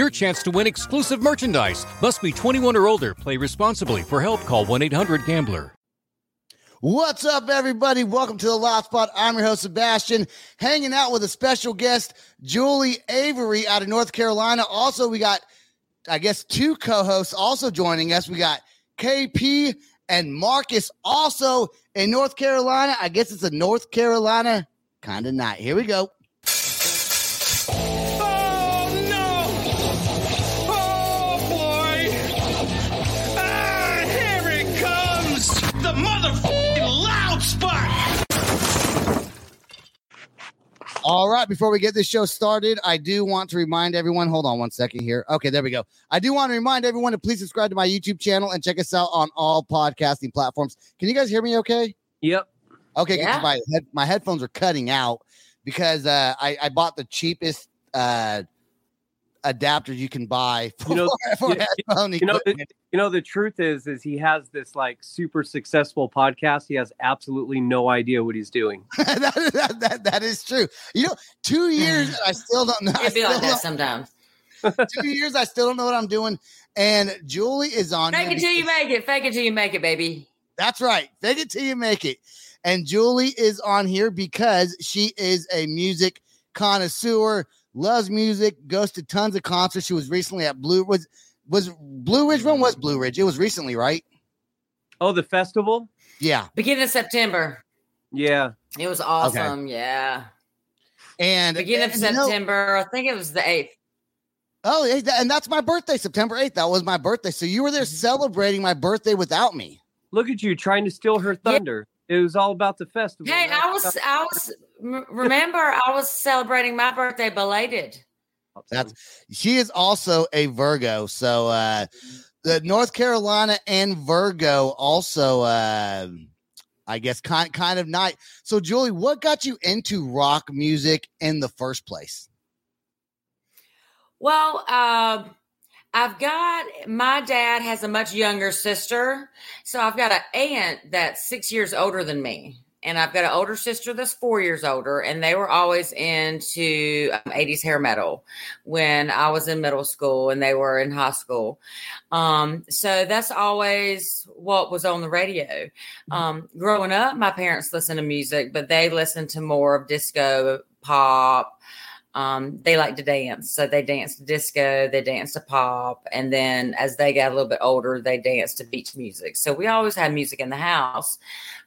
your chance to win exclusive merchandise. Must be 21 or older. Play responsibly. For help, call 1-800-GAMBLER. What's up, everybody? Welcome to the Loud Spot. I'm your host, Sebastian, hanging out with a special guest, Julie Avery out of North Carolina. Also, we got, I guess, two co hosts also joining us. We got KP and Marcus also in North Carolina. I guess it's a North Carolina kind of night. Here we go. The motherfucking loud spot! All right, before we get this show started, I do want to remind everyone. Hold on one second here. Okay, there we go. I do want to remind everyone to please subscribe to my YouTube channel and check us out on all podcasting platforms. Can you guys hear me okay? Yep. Okay, Yeah. my head, my headphones are cutting out because uh, I, I bought the cheapest uh, adapter you can buy for, You know- for you- headphone You know, the, you know, the truth is, is he has this like super successful podcast. He has absolutely no idea what he's doing. that, that, that, that is true. You know, two years and I still don't know. I It'd be like that sometimes. two years, I still don't know what I'm doing. And Julie is on. Fake it till you make it. Fake it till you make it, baby. That's right. Fake it till you make it. And Julie is on here because she is a music connoisseur, loves music, goes to tons of concerts. She was recently at Blue was was Blue Ridge. When was Blue Ridge? It was recently, right? Oh, the festival? Yeah. Beginning of September. Yeah. It was awesome. Yeah. And Beginning of and, you know- September. I think it was the 8th. oh, and that's my birthday, September 8th. That was my birthday. So you were there mm-hmm. celebrating my birthday without me. Look at you trying to steal her thunder. It was all about the festival. Hey, not I was, I was, remember, I was celebrating my birthday belated. That's she is also a Virgo. So uh the North Carolina and Virgo also uh I guess kind kind of night. So Julie, what got you into rock music in the first place? Well, uh, I've got my dad has a much younger sister, so I've got an aunt that's six years older than me, and I've got an older sister that's four years older, and they were always into um, 80s hair metal when I was in middle school and they were in high school. Um, so that's always what was on the radio. Um, growing up, my parents listened to music, but they listened to more of disco, pop, um, they like to dance. So they dance to disco, they dance to pop. And then as they got a little bit older, they danced to beach music. So we always had music in the house.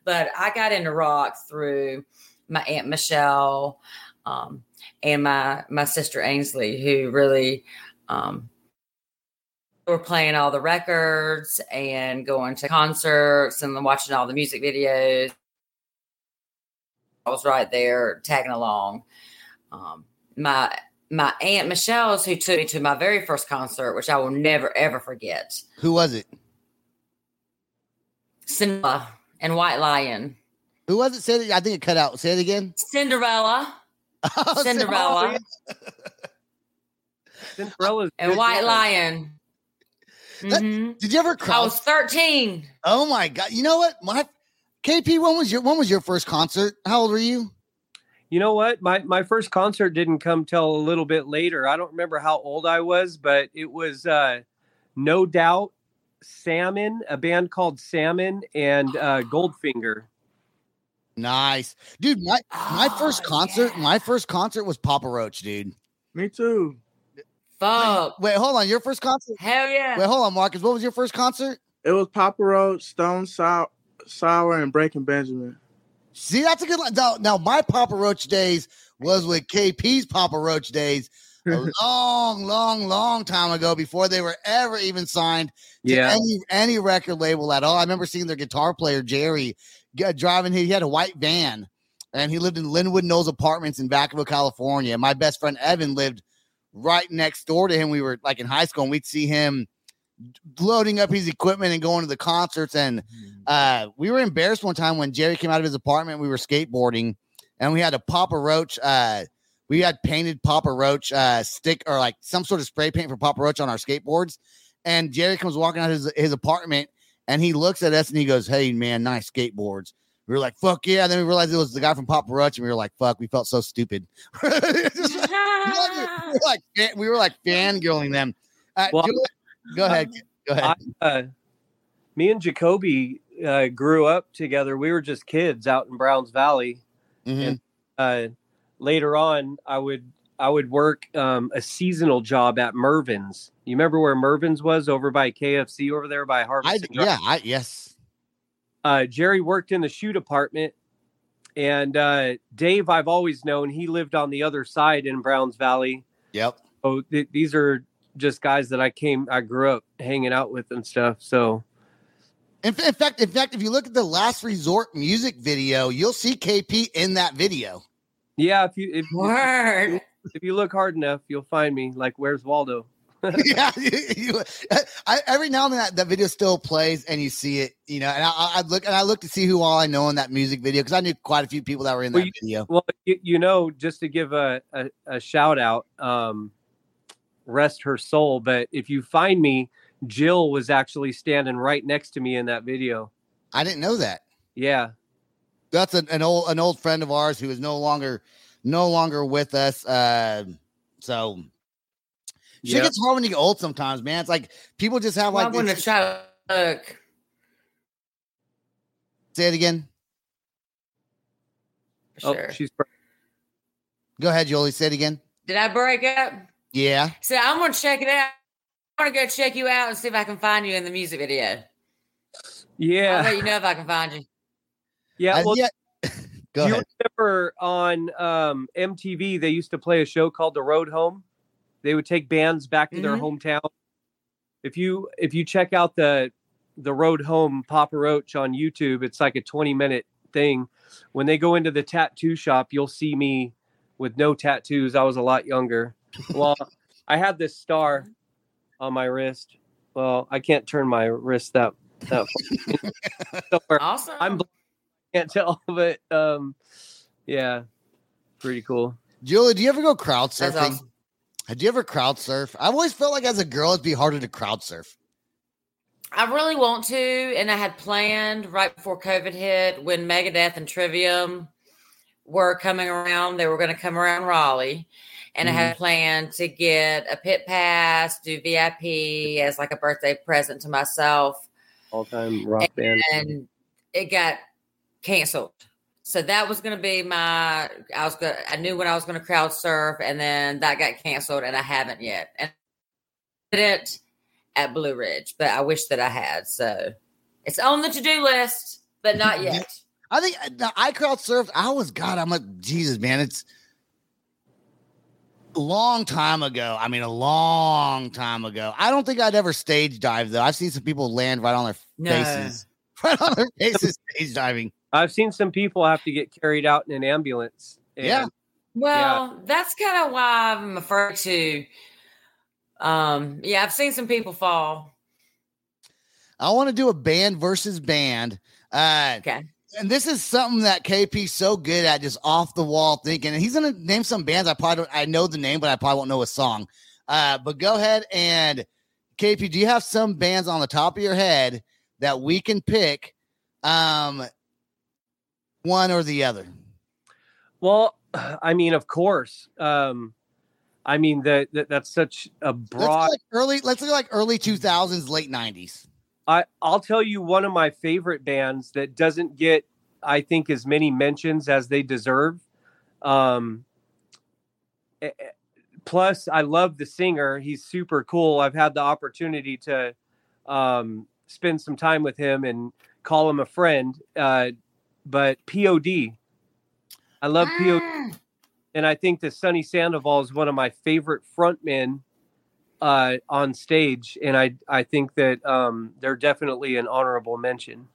But I got into rock through my Aunt Michelle um, and my my sister Ainsley, who really um, were playing all the records and going to concerts and watching all the music videos. I was right there tagging along. Um, my my aunt Michelle's who took me to my very first concert, which I will never ever forget. Who was it? Cinderella and White Lion. Who was it? Say it. I think it cut out. Say it again. Cinderella Oh, Cinderella. Cinderella's and White dance. Lion. That- Mhm. Did you ever cry? I was 13. Oh my god! You know what? My KP. When was your when was your first concert? How old were you? You know what? My my first concert didn't come till a little bit later. I don't remember how old I was, but it was uh no doubt Salmon, a band called Salmon and uh Goldfinger. Nice, dude. My my first Oh, concert. yeah. My first concert was Papa Roach, dude. Me too. Fuck. Wait, hold on. Your first concert? Hell yeah. Wait, hold on, Marcus. What was your first concert? It was Papa Roach, Stone Sour, Sour and Breaking Benjamin. See, that's a good line. Now, now my Papa Roach days was with KP's Papa Roach days a long, long, long time ago before they were ever even signed to Yeah. any any record label at all. I remember seeing their guitar player Jerry driving. He had a white van, and he lived in Linwood Knolls Apartments in Vacaville, California. My best friend Evan lived right next door to him. We were like in high school, and we'd see him loading up his equipment and going to the concerts. And uh, we were embarrassed one time when Jerry came out of his apartment. We were skateboarding, and we had a Papa Roach. Uh, we had painted Papa Roach uh, stick or like some sort of spray paint for Papa Roach on our skateboards. And Jerry comes walking out of his, his apartment and he looks at us and he goes, Hey, man, nice skateboards. We were like, Fuck yeah. And then we realized it was the guy from Papa Roach and we were like, Fuck, we felt so stupid. Like- we were like, we were like fangirling them. Uh, Well, Julie, go ahead. Go ahead. I, uh, me and Jacoby uh, grew up together. We were just kids out in Browns Valley. Mhm. Uh, later on, I would I would work um, a seasonal job at Mervyn's. You remember where Mervyn's was over by KFC over there by Harvest? I, and yeah, I, yes. uh, Jerry worked in the shoe department, and uh, Dave, I've always known he lived on the other side in Browns Valley. Yep. So th- these are just guys that I came, I grew up hanging out with and stuff. So In, in fact, in fact, if you look at the last resort music video, you'll see KP in that video. yeah, if you if, Word. if you look hard enough, you'll find me. Like, where's Waldo? yeah, you, you- I, every now and then that, that video still plays and you see it, you know. And I, I I look and I look to see who all I know in that music video because I knew quite a few people that were in that Well, you- video. Well, you, you know, just to give a, a, a shout out, um, rest her soul. But if you find me, Jill was actually standing right next to me in that video. I didn't know that. Yeah. That's an, an old an old friend of ours who is no longer no longer with us. Uh, so she Yeah. gets hard when you get old sometimes, man. It's like people just have like I want to it's- try say it again. Oh, Sure. she's Go ahead, Julie. Say it again. Did I break up? Yeah. So I'm gonna check it out. I want to go check you out and see if I can find you in the music video. I'll yeah. let you know if I can find you. Yeah. Well, yeah. Go you ahead. remember on um, MTV, they used to play a show called The Road Home. They would take bands back to their Mhm. hometown. If you if you check out the the Road Home Papa Roach on YouTube, it's like a 20 minute thing. When they go into the tattoo shop, you'll see me with no tattoos. I was a lot younger. Well, I had this star on my wrist. Well, I can't turn my wrist that that somewhere. Awesome. I'm bl- can't tell, but um, yeah, pretty cool. Julie, do you ever go crowd surfing? awesome. Have you ever crowd surf? I've always felt like as a girl it'd be harder to crowd surf. I really want to, and I had planned right before COVID hit when Megadeth and Trivium were coming around. They were going to come around Raleigh, and I had planned to get a pit pass, do VIP as like a birthday present to myself, All time rock band. and it got canceled. So that was going to be my. I was going. I knew when I was going to crowd surf, and then that got canceled, and I haven't yet. And I did it at Blue Ridge, but I wish that I had. So it's on the to do list, but not yet. I think uh, now, I crowd surfed. I was God. I'm like Jesus, man. It's long time ago. I mean, a long time ago. I don't think I'd ever stage dive though. I've seen some people land right on their No. faces, right on their faces, stage diving. I've seen some people have to get carried out in an ambulance. and- Yeah. Well, that's kind of why I'm afraid to. Um, yeah, I've seen some people fall. I want to do a band versus band. Uh, Okay. And this is something that KP's so good at, just off the wall thinking. And he's gonna name some bands. I probably don't, I know the name, but I probably won't know a song. Uh, but go ahead and KP, do you have some bands on the top of your head that we can pick? Um, one or the other. Well, I mean, of course. Um, I mean that, that that's such a Let's broad. like early. Let's look like early two thousands, late nineties. I I'll tell you one of my favorite bands that doesn't get I think as many mentions as they deserve. Um, eh, eh, plus, I love the singer. He's super cool. I've had the opportunity to um, spend some time with him and call him a friend. Uh, but POD, I love POD, Mm. and I think that Sonny Sandoval is one of my favorite frontmen uh, on stage, and I I think that um, they're definitely an honorable mention.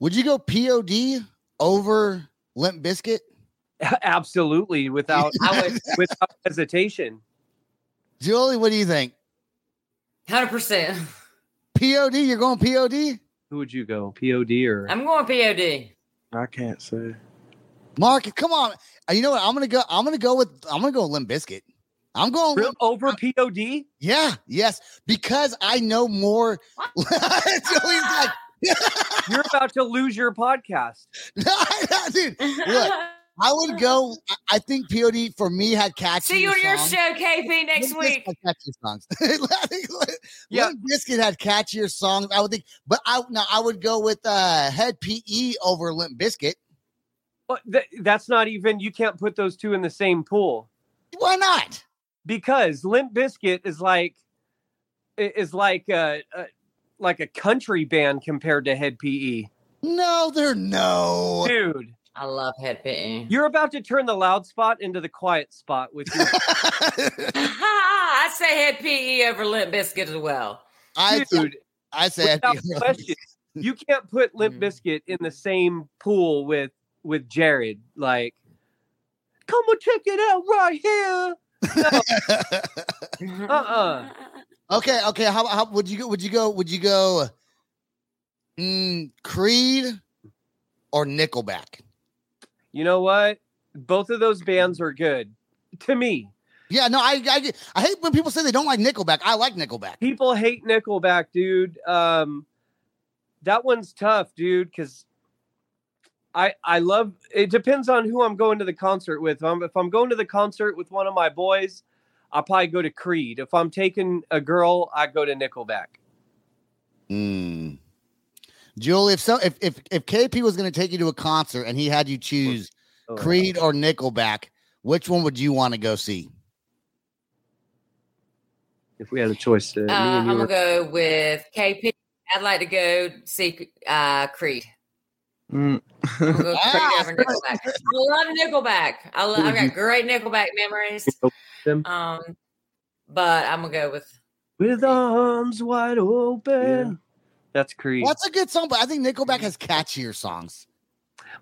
Would you go POD over Limp Bizkit? Absolutely, without without hesitation. Julie, what do you think? hundred percent. POD, you're going POD? Who would you go, POD or? I'm going POD. I can't say. Mark, come on. Uh, You know what? I'm gonna go. I'm gonna go with. I'm gonna go Limp Bizkit. I'm going. Real- Limp- over POD? yeah, yes, because I know more. Julie's like, You're about to lose your podcast. No, dude. Look, I would go. I- I think POD for me had catchy. See you on your show, KP, next Limp week. Bizkit had catchier songs. I Yeah. Bizkit had catchier songs. I would think, but I now I would go with uh Hed PE over Limp Bizkit. But th- that's not even. You can't put those two in the same pool Why not? Because Limp Bizkit is like is like a, a like a country band compared to Hed PE. No, they're no. Dude, I love Hed PE. you're about to turn the loud spot into the quiet spot with you. I say Hed PE over Limp Bizkit as well. I dude. I say Without question, you can't put Limp mm-hmm. Bizkit in the same pool with with Jared. Like, come and check it out right here. Uh-uh. okay, okay. How, how would you go? Would you go? Would you go? Mm, Creed or Nickelback? You know what? Both of those bands are good to me. Yeah, no, I, I I hate when people say they don't like Nickelback. I like Nickelback. People hate Nickelback, dude. Um, that one's tough, dude, because I I love. It depends on who I'm going to the concert with. Um, if I'm going to the concert with one of my boys, I'll probably go to Creed. If I'm taking a girl, I go to Nickelback. Mm. Julie, if so, if if if KP was going to take you to a concert and he had you choose Oh. Creed or Nickelback, which one would you want to go see? If we had a choice, to, Uh, I'm gonna were- go with KP. I'd like to go see uh, Creed. Mm. I'm gonna go Creed Ah. I love Nickelback. I love. I've got great Nickelback memories. Um, but I'm gonna go with with arms wide open. That's Creed. That's a good song, but I think Nickelback has catchier songs.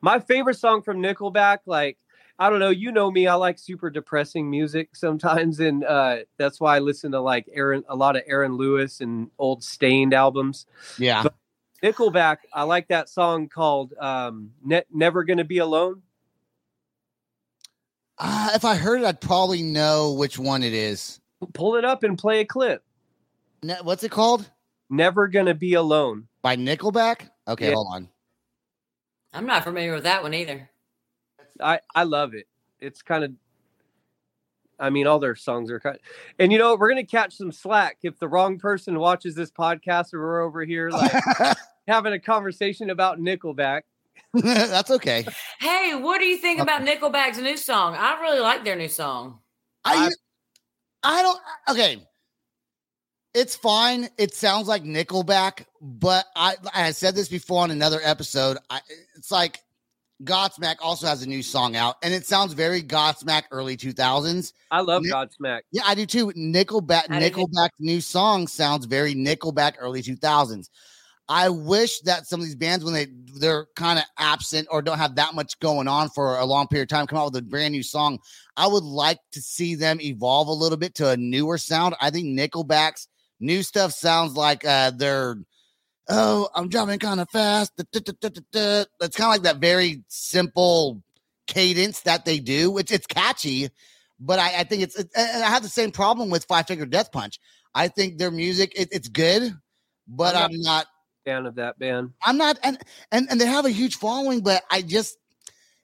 My favorite song from Nickelback, like I don't know, you know me, I like super depressing music sometimes, and uh, that's why I listen to like Aaron, a lot of Aaron Lewis and old Staind albums. Yeah. But- Nickelback, I like that song called um, ne- "Never Gonna Be Alone." Uh, if I heard it, I'd probably know which one it is. Pull it up and play a clip. Ne- what's it called? "Never Gonna Be Alone." By Nickelback? Okay, Yeah. hold on. I'm not familiar with that one either. I I love it. It's kind of I mean, all their songs are kind and you know? We're gonna catch some slack if the wrong person watches this podcast or we're over here like having a conversation about Nickelback. That's okay. Hey, what do you think about Nickelback's new song? I really like their new song. I I don't okay. It's fine. It sounds like Nickelback, but I I said this before on another episode. I, it's like Godsmack also has a new song out, and it sounds very Godsmack early two thousands. I love Nick- Godsmack. Yeah, I do too. Nickelback I do too. Nickelback's new song sounds very Nickelback early two thousands. I wish that some of these bands, when they they're kind of absent or don't have that much going on for a long period of time, come out with a brand new song. I would like to see them evolve a little bit to a newer sound. I think Nickelback's new stuff sounds like uh they're oh, I'm driving kind of fast. That's kind of like that very simple cadence that they do. It's it's catchy, but I, I think it's, it, and I have the same problem with Five Finger Death Punch. I think their music it, it's good, but I'm not Fan of that band. I'm not and and and they have a huge following, but I just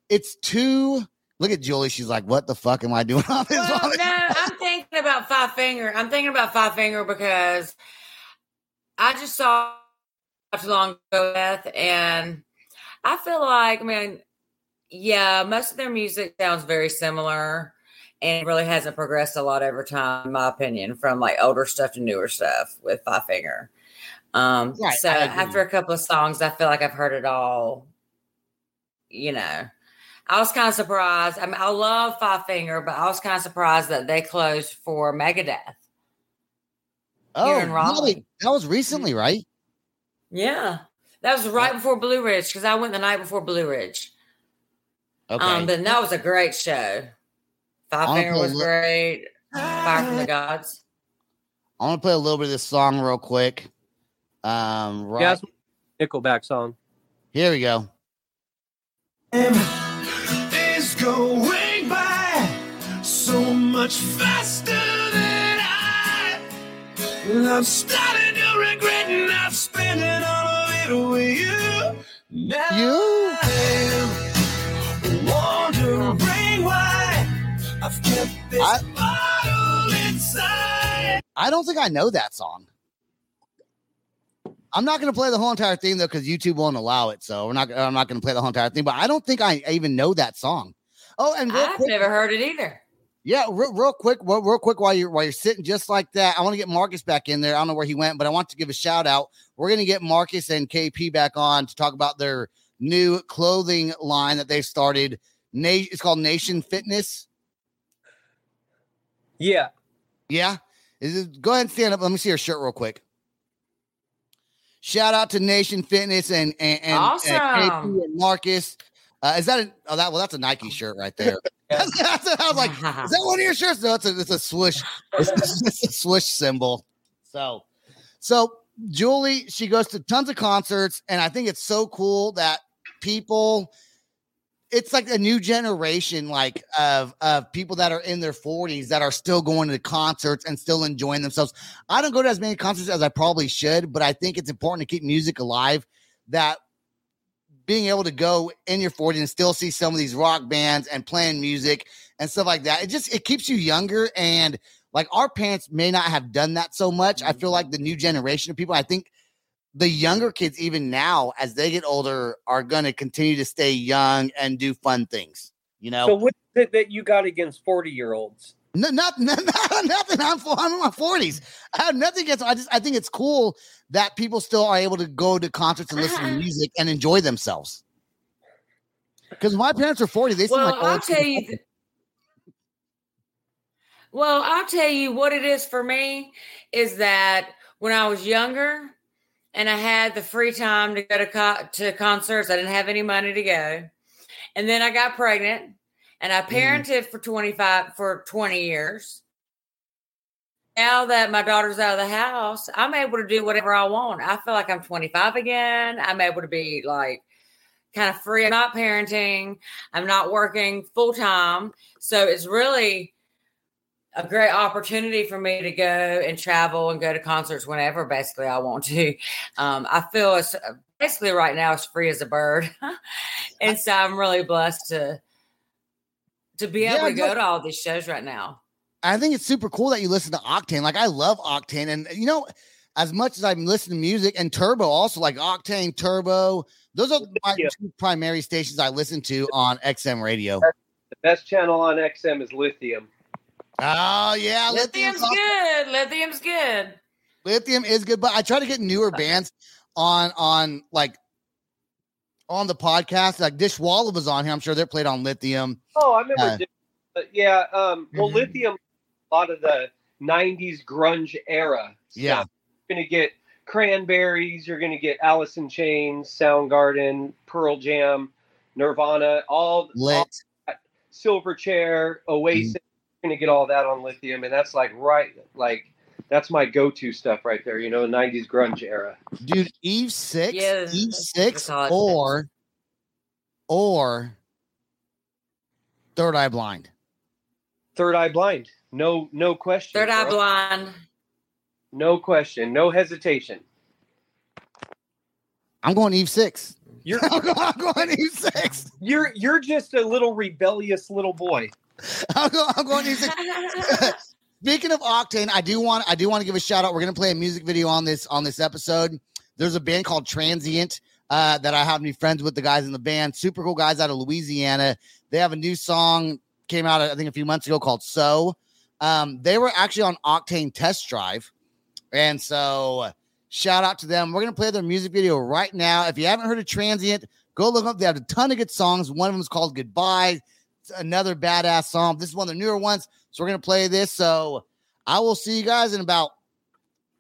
it's too look at Julie. She's like, what the fuck am I doing on this? Well, no, I'm thinking about Five Finger. I'm thinking about Five Finger because I just saw not too long ago Beth, and I feel like I mean, yeah, most of their music sounds very similar and really hasn't progressed a lot over time, in my opinion, from like older stuff to newer stuff with Five Finger. Um, Right, so after a couple of songs, I feel like I've heard it all. You know, I was kind of surprised. I mean, I love Five Finger, but I was kind of surprised that they closed for Megadeth. Oh, in Raleigh. really? that was recently, right? Yeah, that was right before Blue Ridge because I went the night before Blue Ridge. Okay. Um, but that was a great show. Five I'll Finger was li- great. Fire from the Gods. I want to play a little bit of this song real quick. Um, right Yeah, it's Nickelback song. here we go. is going by so much faster than I. I'm starting to regret not spending all of it with you. Now You? I'm wondering why I've kept this I- bottle inside. I don't think I know that song. I'm not going to play the whole entire thing though because YouTube won't allow it. So we're not. I'm not going to play the whole entire thing. But I don't think I even know that song. Oh, and real I've quick, never heard it either. yeah, real, real quick, real, real quick while you're while you're sitting just like that, I want to get Marcus back in there. I don't know where he went, but I want to give a shout out. We're going to get Marcus and KP back on to talk about their new clothing line that they've started. Na- it's called Nation Fitness. Yeah. Yeah. Is it, go ahead and stand up. Let me see your shirt real quick. Shout out to Nation Fitness and and, and, Awesome. and and Marcus. Uh, is that a, oh that well that's a Nike shirt right there. That's- that's- I was like, is that one of your shirts? No, it's a it's a swoosh. It's, it's a swish symbol. So so Julie, she goes to tons of concerts, and I think it's so cool that people it's like a new generation like of of people that are in their 40s that are still going to concerts and still enjoying themselves. I don't go to as many concerts as i probably should but i think it's important to keep music alive that being able to go in your 40s and still see some of these rock bands and playing music and stuff like that it just it keeps you younger and like our parents may not have done that so much. I feel like the new generation of people i think the younger kids even now as they get older are going to continue to stay young and do fun things you know So what is it that you got against 40 year olds? no, not, not, not- nothing i'm i'm in my 40s i have nothing against i just i think it's cool that people still are able to go to concerts and listen to music and enjoy themselves because my parents are 40 they seem Well, like I'll tell you. th- well, I'll tell you what it is for me is that when I was younger and I had the free time to go to co- to concerts, I didn't have any money to go, and then I got pregnant and I mm-hmm. parented for twenty five for twenty years. Now that my daughter's out of the house, I'm able to do whatever I want. I feel like I'm 25 again. I'm able to be like kind of free. I'm not parenting. I'm not working full time. So it's really a great opportunity for me to go and travel and go to concerts whenever basically I want to. Um, I feel it's basically right now as free as a bird. and so I'm really blessed to to be able Yeah, to go to all these shows right now. I think it's super cool that you listen to Octane. Like I love Octane, and you know, as much as I'm listening to music and Turbo, also like Octane, Turbo. Those are my Yeah. two primary stations I listen to on XM radio. The best channel on XM is Lithium. Oh yeah, Lithium's Lithium's awesome. good. Lithium's good. Lithium is good, but I try to get newer bands on on like on the podcast. Like Dishwalla was on here. I'm sure they're played on Lithium. Oh, I remember. Uh, Di- yeah. Um, well, Mhm. Lithium, a lot of the 90s grunge era. Yeah. You're going to get Cranberries. You're going to get Alice in Chains, Soundgarden, Pearl Jam, Nirvana, all, all Lit. Silverchair, Oasis. You're going to get all that on Lithium. And that's like right, like, that's my go to stuff right there, you know, 90s grunge era. Dude, Eve six, Yeah, Eve six, that's or or Third Eye Blind. Third Eye Blind. No, no question. Third Eye bro. Blind. No question. No hesitation. I'm going Eve six. You're I'm going Eve six. you're you're just a little rebellious little boy. I'm I'm six. Speaking of Octane, I do want I do want to give a shout out. We're gonna play a music video on this on this episode. There's a band called Transient uh, that I happen to be friends with the guys in the band. Super cool guys out of Louisiana. They have a new song came out I think a few months ago called So. Um, they were actually on Octane Test Drive, and so Shout out to them. We're gonna play their music video right now. If you haven't heard of Transient, go look up. They have a ton of good songs. One of them is called Goodbye. Another badass song. This is one of the newer ones. So we're gonna play this. So I will see you guys in about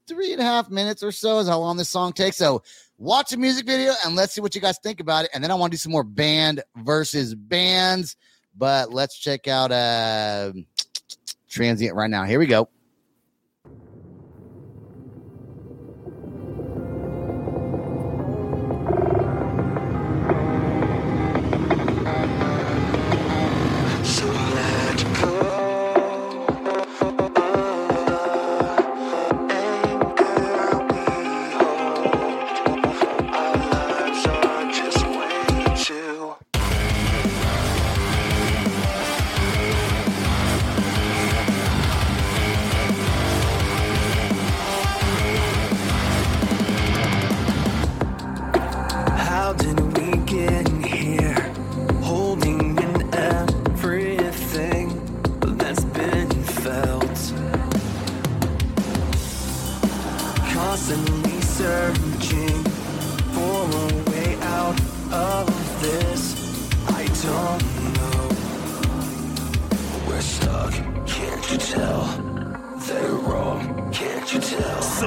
three and a half minutes or so is how long this song takes. So watch the music video and let's see what you guys think about it. And then I want to do some more band versus bands. But let's check out uh transient right now. Here we go. We're stuck, can't you tell? They're wrong, can't you tell? So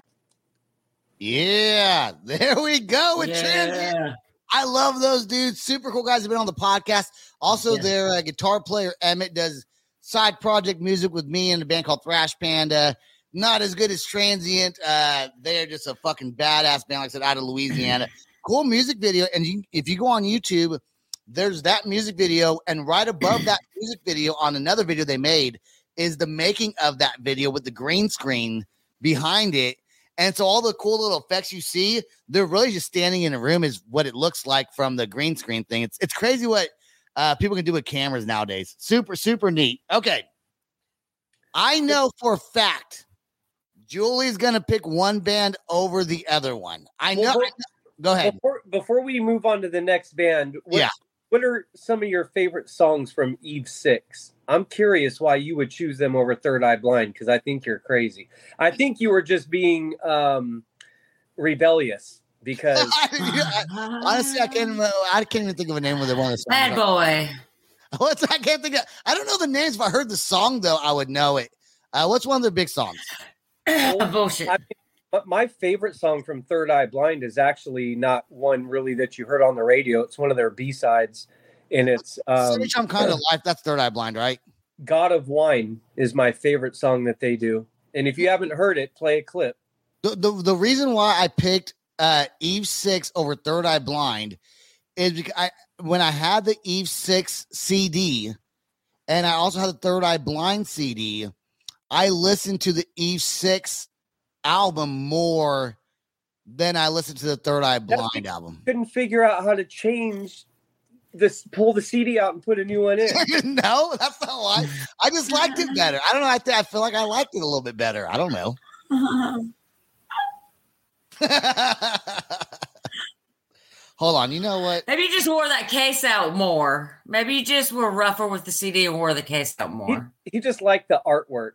Yeah, there we go with Transient. I love those dudes. Super cool guys have been on the podcast. Also, Yeah. their uh, guitar player Emmett does side project music with me in a band called Thrash Panda. not as good as Transient. Uh, they're just a fucking badass band, like I said, out of Louisiana. cool music video. And you, if you go on YouTube, there's that music video, and right above that music video on another video they made is the making of that video with the green screen behind it. And so all the cool little effects you see, they're really just standing in a room is what it looks like from the green screen thing. It's it's crazy what uh, people can do with cameras nowadays. Super, super neat. Okay. I know for a fact Julie's gonna pick one band over the other one. I know. Well, go ahead. Before, before we move on to the next band, what, Yeah. what are some of your favorite songs from Eve Six? I'm curious why you would choose them over Third Eye Blind because I think you're crazy. I think you were just being um, rebellious because Honestly, I can't. Even, I can't even think of a name with it. One of the songs. Bad boy. What's I can't think of. I don't know the names. If I heard the song though, I would know it. Uh, what's one of their big songs? Bullshit. I but my favorite song from Third Eye Blind is actually not one really that you heard on the radio. It's one of their B sides, and it's um, Semi-Charmed kind of life. That's Third Eye Blind, right? "God of Wine" is my favorite song that they do. And if you haven't heard it, play a clip. The, the the reason why I picked uh Eve Six over Third Eye Blind is because I when I had the Eve Six CD, and I also had the Third Eye Blind CD, I listened to the Eve Six album more than I listened to the Third Eye Blind album. Couldn't figure out how to change this, pull the CD out and put a new one in. no, that's not why. I just liked it better. I don't know. I, th- I feel like I liked it a little bit better. I don't know. Hold on. You know what? Maybe you just wore that case out more. Maybe you just were rougher with the CD and wore the case out more. he just liked the artwork.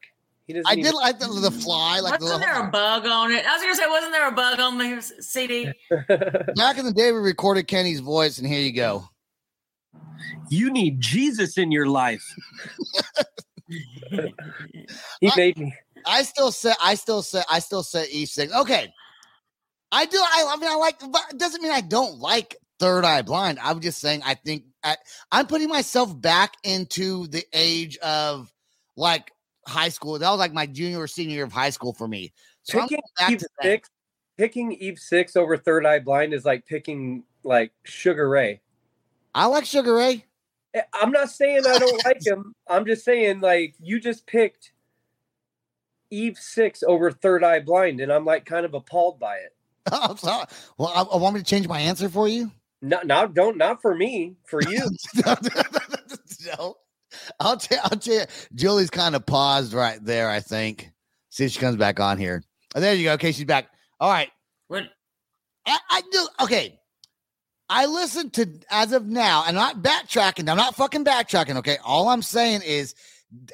He doesn't. I even- did like the, the fly, like wasn't little, there a bug on it? I was gonna say, wasn't there a bug on the CD? back in the day we recorded Kenny's voice, and here you go. You need Jesus in your life. he made me. I still say, I still say, I still say E six. Okay, I do. I, I mean, I like, but it doesn't mean I don't like Third Eye Blind. I'm just saying, I think I, I'm putting myself back into the age of like high school. That was like my junior or senior year of high school for me. So Picking Eve six, picking Eve six over Third Eye Blind is like picking like Sugar Ray. I like Sugar Ray. Eh, I'm not saying I don't like him. I'm just saying like you just picked Eve six over Third Eye Blind, and I'm like kind of appalled by it. I'm sorry. Well, I, I want me to change my answer for you. No, not don't not for me, for you. no, I'll tell. I'll tell you. Julie's kind of paused right there. I think. See if she comes back on here. Oh, there you go. Okay, she's back. All right. What? I, I do. Okay. I listened to as of now. I'm not backtracking. I'm not fucking backtracking. Okay. All I'm saying is,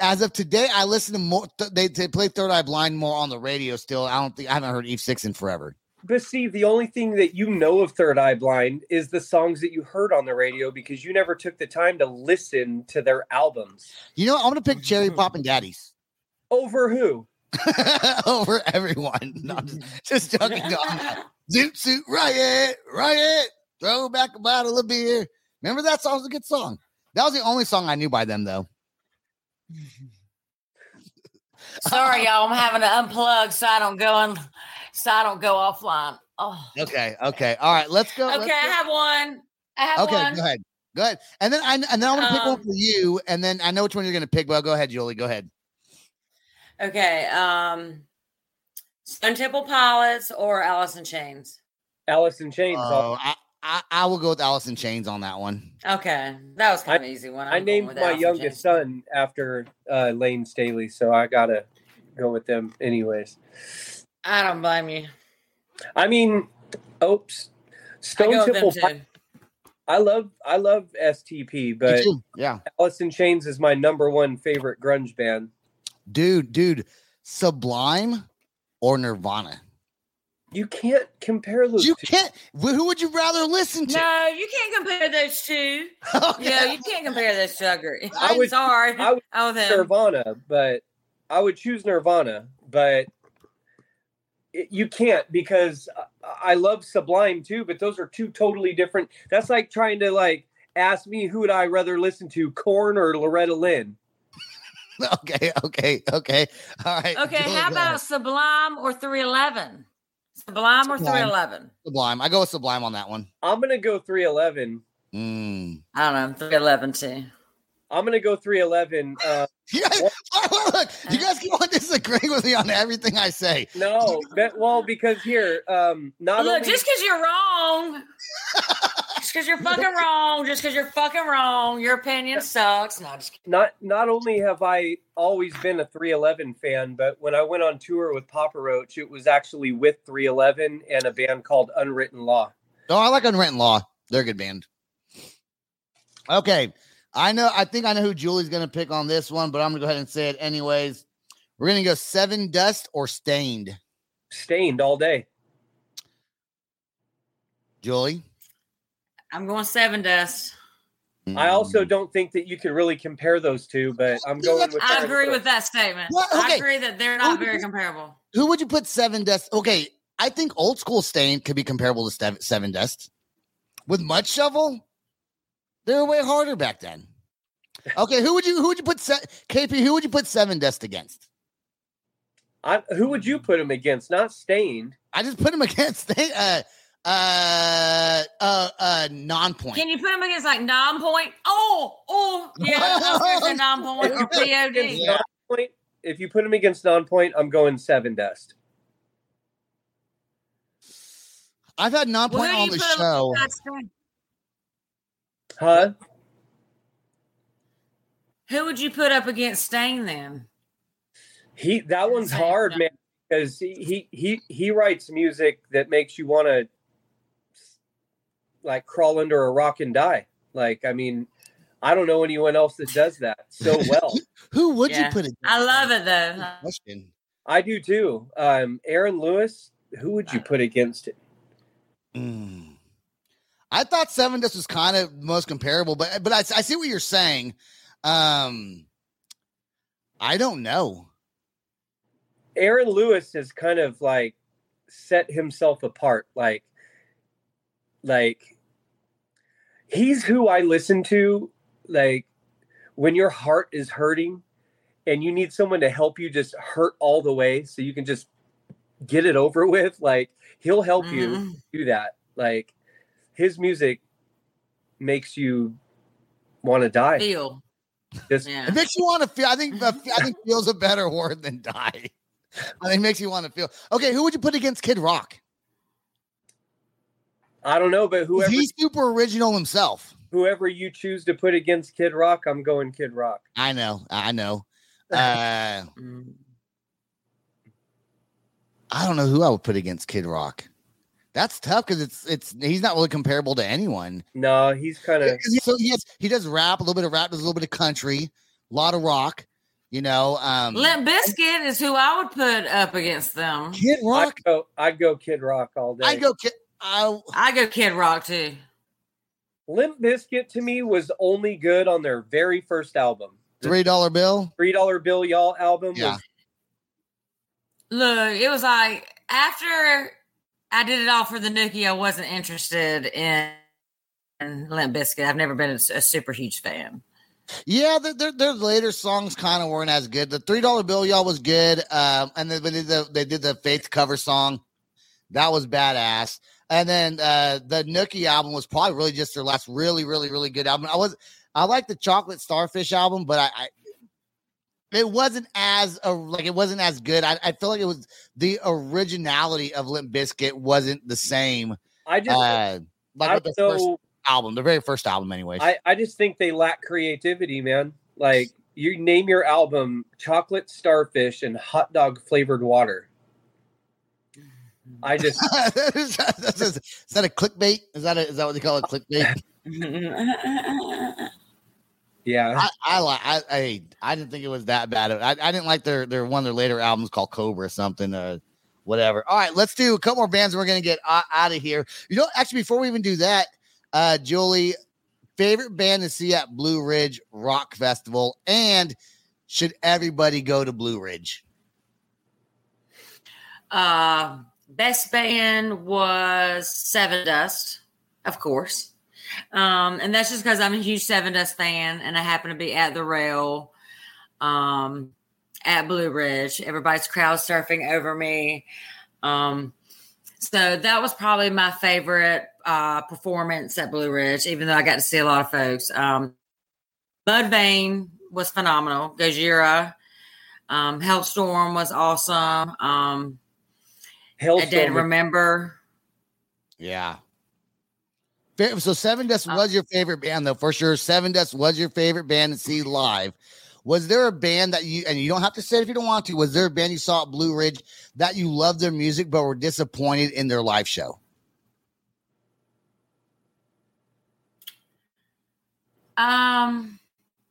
as of today, I listen to more. Th- they they play Third Eye Blind more on the radio. Still, I don't think I haven't heard Eve Six in forever. But see, the only thing that you know of Third Eye Blind is the songs that you heard on the radio because you never took the time to listen to their albums. You know, what? I'm gonna pick Cherry mm-hmm. Poppin' Daddies Over who? over everyone. No, I'm just, just joking. No, Zoot suit riot, riot. Throw back a bottle of beer. Remember that song was a good song. That was the only song I knew by them, though. Sorry, y'all. I'm having to unplug so I don't go on, so I don't go offline. Oh. Okay, okay, all right. Let's go. let's Okay, I have one. I have one. Okay, one. go ahead. Go ahead. And then I and then I'm gonna pick one Um, for you, and then I know which one you're gonna pick. Well, go ahead, Julie. Go ahead. Okay. Um, Stone Temple Pilots or Alice in Chains. Alice in Chains. Oh, I, I I will go with Alice in Chains on that one. Okay, that was kind of an easy one. I I'm going named my Alice youngest Chains. son after uh, Layne Staley, so I gotta go with them anyways. I don't blame you. I mean, oops, I Stone go with them Temple. too. I love I love STP, but. Yeah, Alice in Chains is my number one favorite grunge band. dude, dude, Sublime or Nirvana. You can't compare those. You two. can't. Who would you rather listen to? No, you can't compare those two. Okay. Yeah, you can't compare those two. I agree. I I'm would- sorry. I would I'm him. Nirvana, but I would choose Nirvana, but it, you can't because I- I love Sublime too. But those are two totally different. That's like trying to like ask me who would I rather listen to, Korn or Loretta Lynn. okay, okay, okay. All right. Okay, Julie, how go about ahead. Sublime or 311? Sublime or Sublime. 311? Sublime? I go with Sublime on that one. I'm gonna go 311. Mm. I don't know, 311 too. I'm gonna go 311. Uh, You guys, look, you guys keep on disagreeing with me on everything I say. no, that, well, because here, um, not Look, only just because you're wrong, just because you're fucking wrong, just because you're fucking wrong, your opinion sucks. No, just not not only have I always been a 311 fan, but when I went on tour with Papa Roach, it was actually with 311 and a band called Unwritten Law. Oh, I like Unwritten Law. They're a good band. Okay. I know, I think I know who Julie's going to pick on this one, but I'm going to go ahead and say it anyways. We're going to go Sevendust or Staind. Staind all day. Julie? I'm going Sevendust. I also don't think that you can really compare those two, but I'm going with. I agree as with that statement. What? I agree that they're not very you- comparable. Who would you put Sevendust? Okay. I think old school Staind could be comparable to Seven, Sevendust. With Mudshovel, they were way harder back then. Okay. Who would you, who would you put, se- KP, who would you put Sevendust against? I, who would you put him against? Not Staind. I just put him against Staind, uh, uh, uh, uh, Nonpoint. Can you put them against like Nonpoint? Oh, oh, yeah, I was Nonpoint or POD. Yeah. Nonpoint, if you put him against Nonpoint, I'm going Sevendust. I've had Nonpoint who on the show. Huh? Who would you put up against Stain then? He that one's hard, man, because he he he writes music that makes you want to like crawl under a rock and die. Like, I mean, I don't know anyone else that does that so well. Who would Yeah. you put against? I love it though. Question. I do too. Um, Aaron Lewis, who would you put against it? Mm. I thought Sevendust was kind of most comparable, but but I, I see what you're saying. Um, I don't know. Aaron Lewis has kind of like set himself apart. Like, like he's who I listen to. Like when your heart is hurting and you need someone to help you just hurt all the way so you can just get it over with. Like he'll help you Mhm. do that. Like his music makes you want to die. Feel. Just Yeah. It makes you want to feel. I think I think feels a better word than die. I think it makes you want to feel. Okay, who would you put against Kid Rock? I don't know, but whoever He's super original himself. whoever you choose to put against Kid Rock, I'm going Kid Rock. I know. I know. Uh. I don't know who I would put against Kid Rock. That's tough because it's it's he's not really comparable to anyone. No, he's kind of he- So he has he does rap, a little bit of rap, does a little bit of country, a lot of rock. You know, um, Limp Bizkit is who I would put up against them. Kid Rock. I'd go, I'd go Kid Rock all day. I go Kid. I I go Kid Rock too. Limp Bizkit to me was only good on their very first album. Three dollar bill. Three Dollar Bill Y'all album Yeah. was Look, it was like after I did it all for the Nookie, I wasn't interested in, in Limp Bizkit. I've never been a, a super huge fan. Yeah, their, their, their later songs kind of weren't as good. The three dollar bill y'all was good. Um, and then they did the they did the Faith cover song. That was badass. And then uh the Nookie album was probably really just their last really, really, really good album. I was I like the Chocolate Starfish album, but I, I it wasn't as uh, like it wasn't as good. I, I feel like it was the originality of Limp Bizkit wasn't the same. I just Uh, like I the first album, the very first album, anyways. I, I just think they lack creativity, man. Like you name your album Chocolate Starfish and Hot Dog Flavored Water. I just is, that, is that- is that a clickbait? Is that a, is that what they call it? Clickbait? yeah. I I like I, I I didn't think it was that bad. I, I didn't like their their one of their later albums called Cobra or something or whatever. All right, let's do a couple more bands and we're gonna get out, out of here. You know, actually, before we even do that, uh, Julie, favorite band to see at Blue Ridge Rock Festival, and should everybody go to Blue Ridge? Uh, best band was Sevendust, of course. Um, and that's just because I'm a huge Sevendust fan and I happen to be at the rail. um, at Blue Ridge. Everybody's crowd surfing over me. Um, so that was probably my favorite uh, performance at Blue Ridge, even though I got to see a lot of folks. Um, Mudvayne was phenomenal. Gojira, um, Halestorm was awesome. Um, I Halestorm. didn't remember. Yeah. So Sevendust was your favorite band, though, for sure. Sevendust was your favorite band to see live. Was there a band that you and you don't have to say it if you don't want to? Was there a band you saw at Blue Ridge that you loved their music but were disappointed in their live show? Um,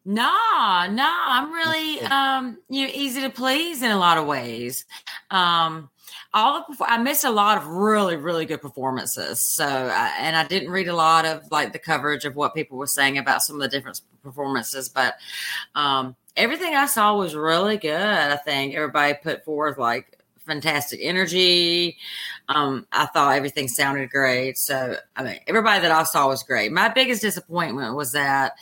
nah, nah. I'm really um, you know, easy to please in a lot of ways. Um, all the I missed a lot of really, really good performances. So, and I didn't read a lot of like the coverage of what people were saying about some of the different performances, but um, everything I saw was really good. I think everybody put forth like fantastic energy. Um, I thought everything sounded great. So, I mean, everybody that I saw was great. My biggest disappointment was that,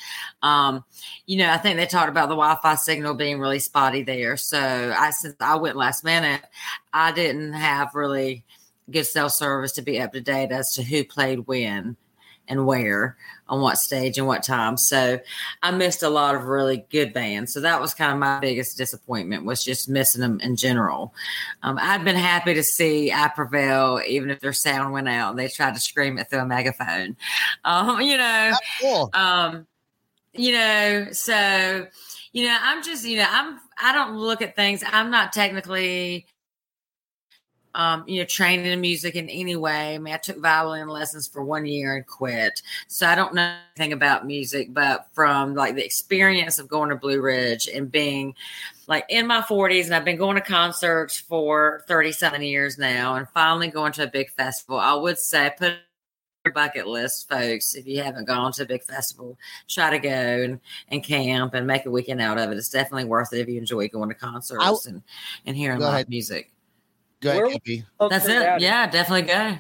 um, you know, I think they talked about the Wi-Fi signal being really spotty there. So, I since I went last minute, I didn't have really good cell service to be up to date as to who played when and where on what stage and what time. So I missed a lot of really good bands. So that was kind of my biggest disappointment was just missing them in general. Um, I'd been happy to see I Prevail, even if their sound went out and they tried to scream it through a megaphone. Um, you know, Cool. um, you know, so you know, I'm just, you know, I'm I don't look at things. I'm not technically um, you know, trained in music in any way. I mean, I took violin lessons for one year and quit. So I don't know anything about music, but from like the experience of going to Blue Ridge and being like in my 40s, and I've been going to concerts for 37 years now, and finally going to a big festival, I would say put your bucket list, folks. If you haven't gone to a big festival, try to go and, and camp and make a weekend out of it. It's definitely worth it if you enjoy going to concerts and, and hearing live ahead. music. Go ahead, Where- KP. That's it. at- Yeah, definitely go.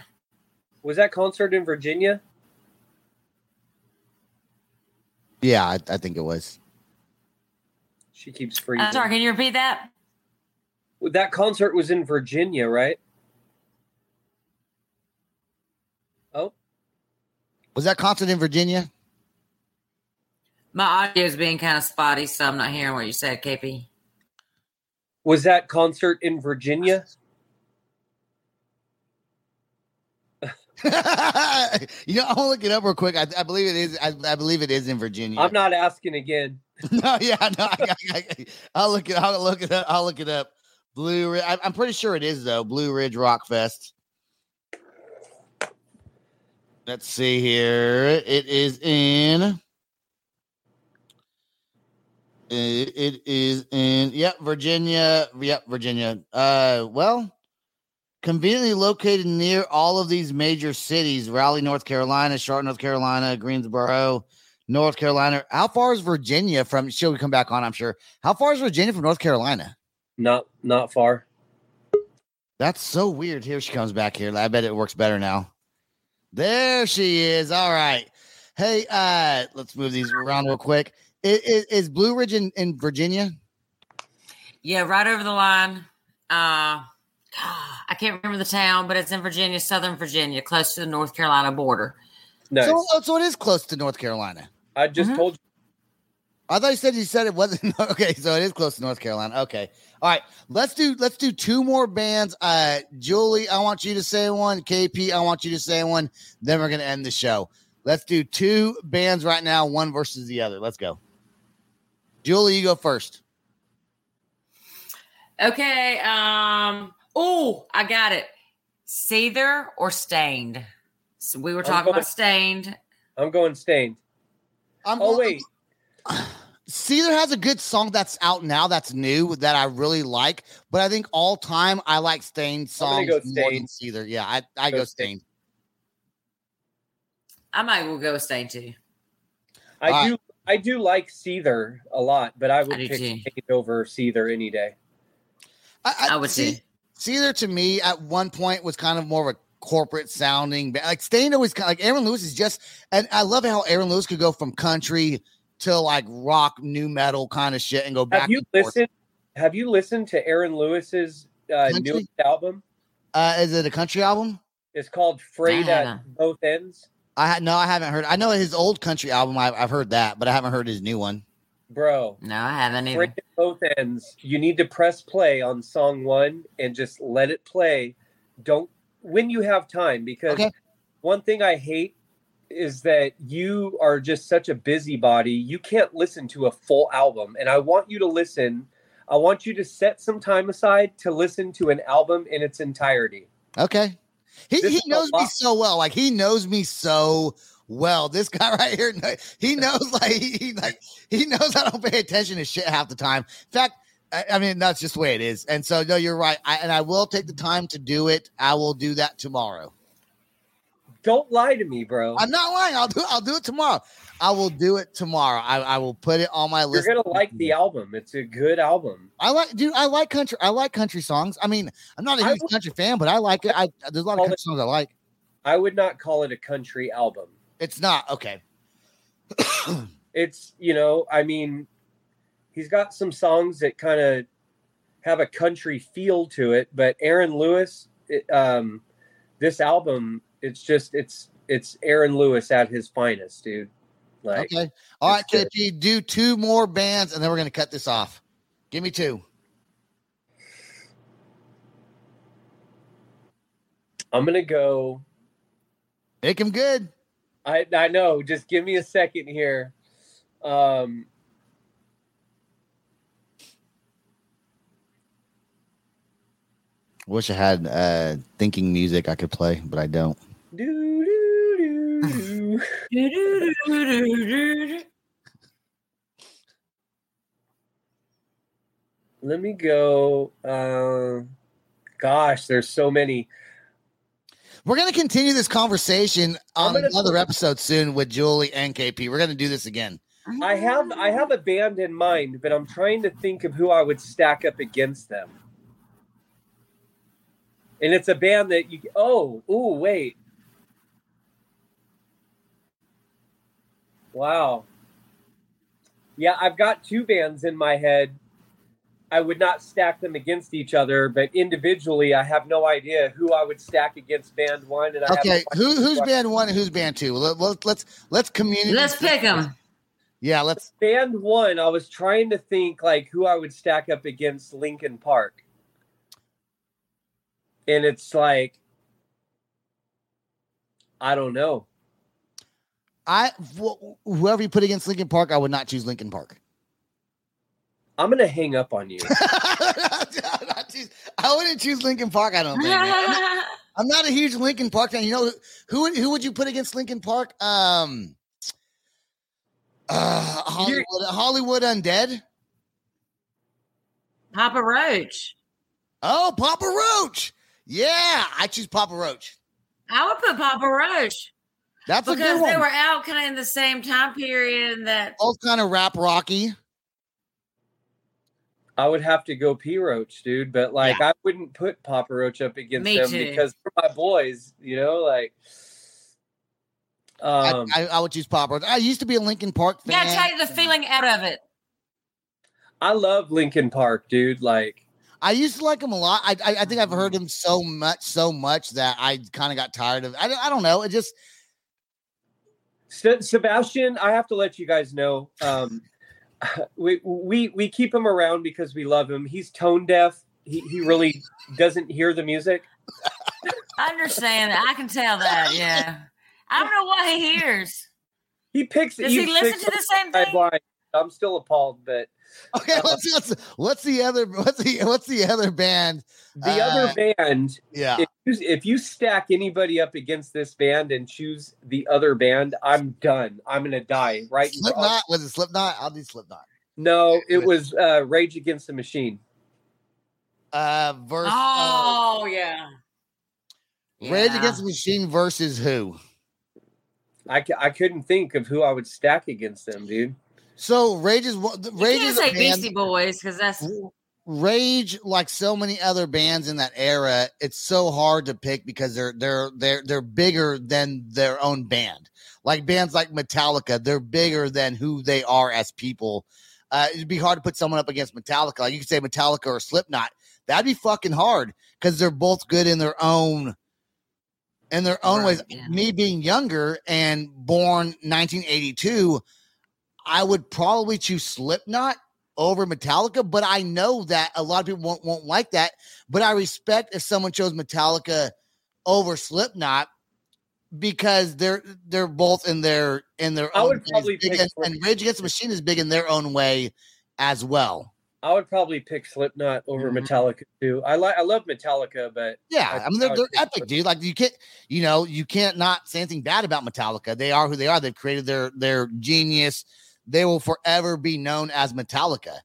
Was that concert in Virginia? Yeah, I, I think it was. She keeps freezing. I'm sorry, can you repeat that? That concert was in Virginia, right? Oh, Was that concert in Virginia? My audio is being kind of spotty, so I'm not hearing what you said, KP. was that concert in Virginia? you know, I want to look it up real quick. I, I believe it is. I, I believe it is in Virginia. I'm not asking again. no, yeah, no. I, will look it. I'll look it up. I'll look it up. Blue. Ridge. I, I'm pretty sure it is though. Blue Ridge Rock Fest. Let's see here. It is in. It, it is in. Yep, Virginia. Yep, Virginia. Uh, well, conveniently located near all of these major cities: Raleigh, North Carolina, Charlotte, North Carolina, Greensboro. North Carolina. How far is Virginia from? She'll come back on, I'm sure. How far is Virginia from North Carolina? Not not far. That's so weird. Here she comes back here. I bet it works better now. There she is. All right. Hey, uh, let's move these around real quick. Is, is, is Blue Ridge in, in Virginia? Yeah, right over the line. Uh, I can't remember the town, but it's in Virginia, Southern Virginia, close to the North Carolina border. Nice. So, oh, so it is close to North Carolina. I just Mhm. told you. I thought you said you said it wasn't okay. So it is close to North Carolina. Okay. All right. Let's do let's do two more bands. Uh Julie, I want you to say one. KP, I want you to say one. Then we're gonna end the show. Let's do two bands right now, one versus the other. Let's go. Julie, you go first. Okay. Um. Oh, I got it. Seether or Staind. So we were talking going- about Staind. I'm going Staind. I'm Oh wait, Seether has a good song that's out now that's new that I really like, but I think all time I like Staind I'm gonna songs go more than Staind. Seether. Yeah, I, I Go go Staind. Staind. I might will go with Staind too. I All do. I do like Seether a lot, but I would I pick too. Staind over Seether any day. I would see, too. Seether to me at one point was kind of more of a corporate sounding, ba- like Staind always kind like Aaron Lewis is just, and I love how Aaron Lewis could go from country to like rock, nu metal kind of shit, and go back. Have you and forth. listened? Have you listened to Aaron Lewis's uh, Country? newest album? Uh, is it a country album? It's called "Frayed at. Both Ends." I ha- no, I haven't heard. I know his old country album. I, I've heard that, but I haven't heard his new one. Bro, No, I haven't either. Both Ends." You need to press play on song one and just let it play. Don't when you have time because Okay. one thing I hate is that you are just such a busybody. You can't listen to a full album, and I want you to listen. I want you to set some time aside to listen to an album in its entirety. Okay. He, This he knows me so well. Like he knows me so well. This guy right here, he knows like he, like he knows I don't pay attention to shit half the time. In fact, I, I mean that's just the way it is. And so no, you're right. I, and I will take the time to do it. I will do that tomorrow. Don't lie to me, bro. I'm not lying. I'll do. I'll do it tomorrow. I will do it tomorrow. I, I will put it on my list. You're gonna like the album. It's a good album. I like, dude. I like country. I like country songs. I mean, I'm not a huge would- country fan, but I like it. I there's a lot of country it- songs I like. I would not call it a country album. It's not okay. It's you know, I mean, he's got some songs that kind of have a country feel to it, but Aaron Lewis, it, um, this album, it's just it's it's Aaron Lewis at his finest, dude. Like, okay. All right, good. KP, do two more bands and then we're gonna cut this off. Give me two. I'm gonna go. Make them good. I I know. Just give me a second here. Um, Wish I had uh thinking music I could play, but I don't. doo, doo, doo, doo. Do-do-do-do-do-do. Let me go. Uh, gosh, there's so many. We're gonna continue this conversation on gonna- another episode soon with Julie and KP. We're gonna do this again. I have I have a band in mind, but I'm trying to think of who I would stack up against them. And it's a band that you oh ooh wait. Wow. Yeah, I've got two bands in my head. I would not stack them against each other, but individually, I have no idea who I would stack against band one. And I Okay, no who, who's who band one and who's band two? Let, let, let's let's communicate. Let's pick them. Yeah, let's. band one, I was trying to think like who I would stack up against Linkin Park. And it's like I don't know. I wh- whoever you put against Linkin Park, I would not choose Linkin Park. I'm gonna hang up on you. I wouldn't choose Linkin Park. I don't think. I'm not- I'm not a huge Linkin Park fan. You know who who would- you put against Linkin Park? Um, uh, Hollywood, Hollywood Undead. Papa Roach. Oh, Papa Roach. Yeah, I choose Papa Roach. I would put Papa Roach That's a because good they were out kind of in the same time period that Both kind of rap rocky. I would have to go P Roach, dude, but like I wouldn't put Papa Roach up against Me them too. because they're my boys, you know, like I, um I, I would choose Papa Roach. I used to be a Linkin Park fan. gotta take the feeling out of it. I love Linkin Park, dude. Like I used to like him a lot. I, I I think I've heard him so much, so much that I kind of got tired of. I don't- I don't know. It just Sebastian, I have to let you guys know. Um, we we we keep him around because we love him. He's tone deaf. He he really doesn't hear the music. I understand. I can tell that. Yeah. I don't know what he hears. He picks. Does he listen to the same thing? blind. I'm still appalled, but okay. Uh, What's what's what's the other what's the what's the other band? the Uh, other band. Yeah. If you, if you stack anybody up against this band and choose the other band, I'm done. I'm gonna die right. Slipknot was it Slipknot? I'll do Slipknot. No, it was uh, Rage Against the Machine. Uh, verse Oh yeah. uh, Rage Yeah. Against the Machine versus who? I, c- I couldn't think of who I would stack against them, dude. So Rage is Rage is band. Beastie Boys because that's Rage, like so many other bands in that era, it's so hard to pick because they're they're they're they're bigger than their own band. Like bands like Metallica, they're bigger than who they are as people. Uh, it'd be hard to put someone up against Metallica. Like you could say Metallica or Slipknot. That'd be fucking hard because they're both good in their own in their own Right, ways. yeah. Me being younger and born 1982, I would probably choose Slipknot over Metallica, but I know that a lot of people won't, won't like that. But I respect if someone chose Metallica over Slipknot because they're they're both in their in their I own would probably pick and, and Rage Against the Machine is big in their own way as well. I would probably pick Slipknot over Mhm. Metallica too. I like I love Metallica, but Yeah, I- I mean they're, I they're epic, Slipknot. dude. Like you can't, you know, you can't not say anything bad about Metallica. They are who they are. They've created their their genius. They will forever be known as Metallica.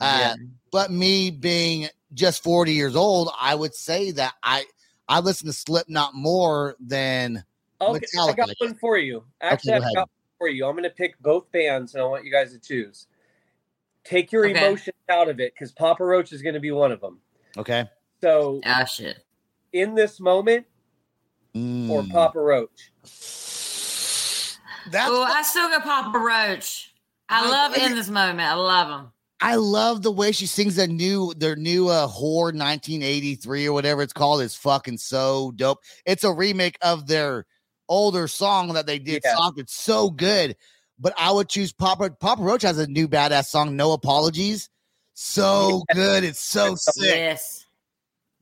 Uh, Yeah. But me being just forty years old, I would say that I I listen to Slipknot more than okay, I got one for you. Actually, go I've got one for you. I'm going to pick both bands, and I want you guys to choose. Take your Okay. emotions out of it, because Papa Roach is going to be one of them. okay. So, Ah, shit. in this moment, or Mm. Papa Roach. That's Oh, I still got Papa Roach. I I- love in this moment. I love him. I love the way she sings that new their new uh Whore 1983 or whatever it's called is fucking so dope. It's a remake of their older song that they did Yeah. soft. It's so good. But I would choose Papa Papa Roach has a new badass song, No Apologies. So good. It's so sick. Yes.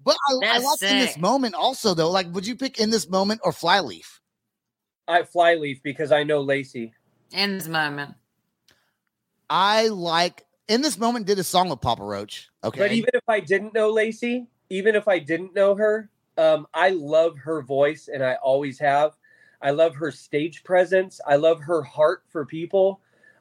But I, I That's like in this moment also though. Like, would you pick in this moment or Flyleaf? I Flyleaf because I know Lacey. In this moment. I like in this moment did a song with Papa Roach. Okay. But even if I didn't know Lacey, even if I didn't know her, um, I love her voice and I always have. I love her stage presence. I love her heart for people.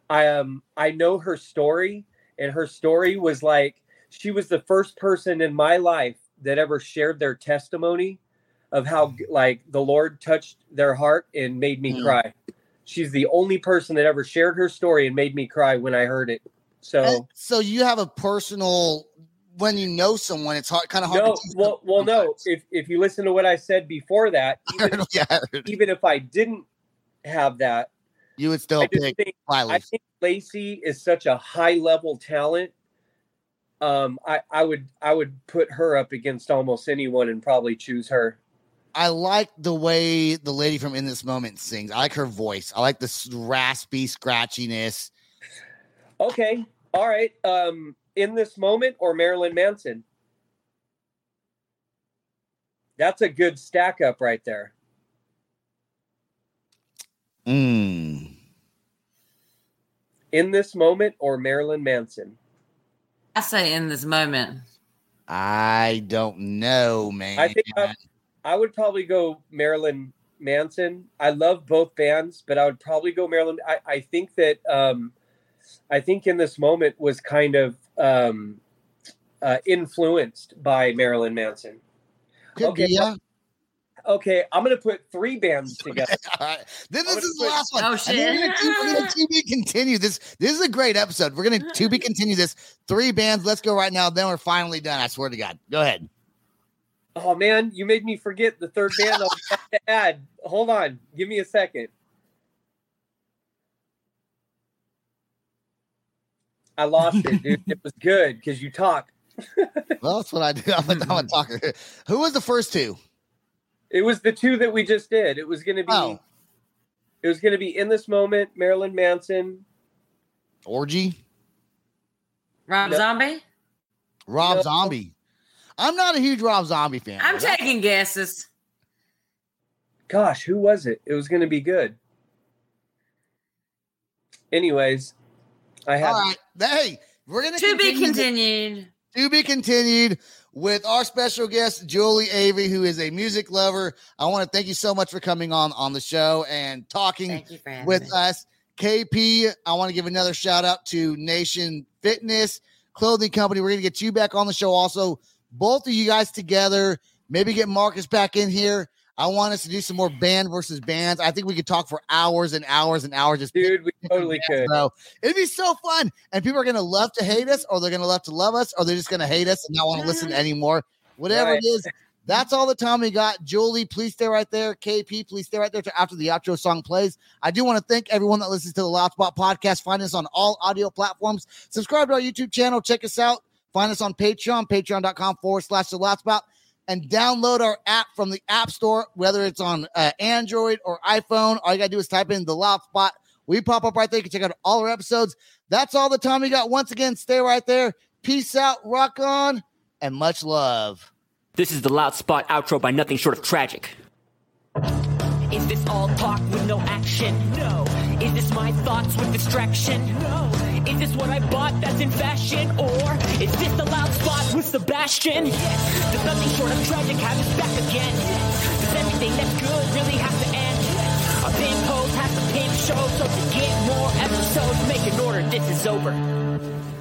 I um I know her story, and her story was like she was the first person in my life that ever shared their testimony of how like the Lord touched their heart and made me Mm. cry. She's the only person that ever shared her story and made me cry when I heard it. So And so you have a personal when you know someone, it's hard kind of hard no, to well, them well, no. If if you listen to what I said before that, even, yeah, even if I didn't have that, you would still I pick think I think Lacey is such a high level talent. Um, I I would I would put her up against almost anyone and probably choose her. I like the way the lady from In This Moment sings. I like her voice. I like the raspy scratchiness. Okay, all right. Um, in this moment or Marilyn Manson. That's a good stack up right there. Mm. In this moment or Marilyn Manson. I say in this moment. I don't know, man. I think I, I would probably go Marilyn Manson. I love both bands, but I would probably go Marilyn. I, I think that um, I think in this moment was kind of um, uh, influenced by Marilyn Manson. Could okay, be, yeah. Okay, I'm gonna put three bands together. All right. Then this is the put- last one. Oh, And then We're gonna, shit. to, we're gonna to be continue this. This is a great episode. We're gonna to be continue this. Three bands. Let's go right now. Then we're finally done. I swear to God. Go ahead. Oh man, you made me forget the third band I was about to add. Hold on, give me a second. I lost it, dude. It was good because you talk. Well, that's what I do. I'm a, I'm a talker. Who was the first two? It was the two that we just did. It was going to be. Oh, It was going to be in this moment, Marilyn Manson. orgy. Rob No. Zombie? Rob No. Zombie. I'm not a huge Rob Zombie fan. I'm but I- taking guesses. Gosh, who was it? It was going to be good. Anyways, I have. All right. Hey, we're gonna To be continued. to be continued with our special guest Julie Avery, who is a music lover. I want to thank you so much for coming on on the show and talking Thank you for having with me. us. KP, I want to give another shout out to Nation Fitness Clothing Company. We're going to get you back on the show also. Both of you guys together. Maybe get Marcus back in here. I want us to do some more band versus bands. I think we could talk for hours and hours and hours. Just Dude, we totally could. So it'd be so fun. And people are going to love to hate us, or they're going to love to love us, or they're just going to hate us and not want to listen anymore. Whatever Right. it is, that's all the time we got. Julie, please stay right there. KP, please stay right there after the outro song plays. I do want to thank everyone that listens to the Loud Spot podcast. Find us on all audio platforms. Subscribe to our YouTube channel. Check us out. Find us on Patreon, patreon.com forward slash the Loud Spot and download our app from the App Store, whether it's on uh, Android or iPhone. All you got to do is type in the Loud Spot. We pop up right there. You can check out all our episodes. That's all the time we got. Once again, stay right there. Peace out, rock on, and much love. This is the Loud Spot outro by Nothing Short of Tragic. Is this all talk with no action? No. Is this my thoughts with distraction? No. Is this what I bought that's in fashion? Or is this the loud spot with Sebastian? Yes. Does nothing short of tragic have us back again? Yes. Does everything that's good really have to end? Yes. A pimp pose has to pimp show, so to get more episodes, make an order, this is over.